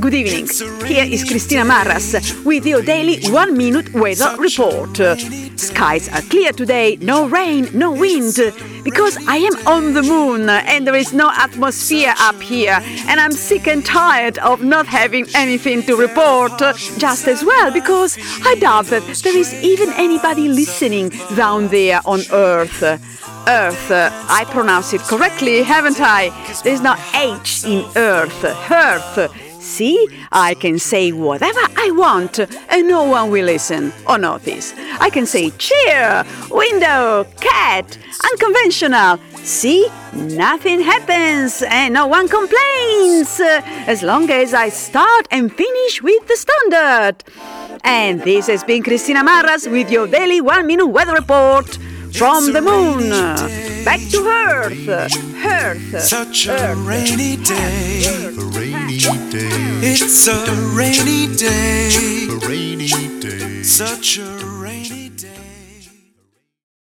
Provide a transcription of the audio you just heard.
Good evening. Here is Cristina Marras with your daily one minute weather report. Skies are clear today, no rain, no wind, because I am on the moon and there is no atmosphere up here, and I'm sick and tired of not having anything to report. Just as well, because I doubt that there is even anybody listening down there on Earth. Earth, I pronounce it correctly, haven't I? There's no H in Earth. Earth. See, I can say whatever I want and no one will listen or notice. I can say chair, window, cat, unconventional. See, nothing happens and no one complains as long as I start and finish with the standard. And this has been Cristina Marras with your daily one minute weather report from the moon. Back to Earth. Earth. Such a Earth. rainy day. A rainy day. It's a rainy day. A rainy day. Such a rainy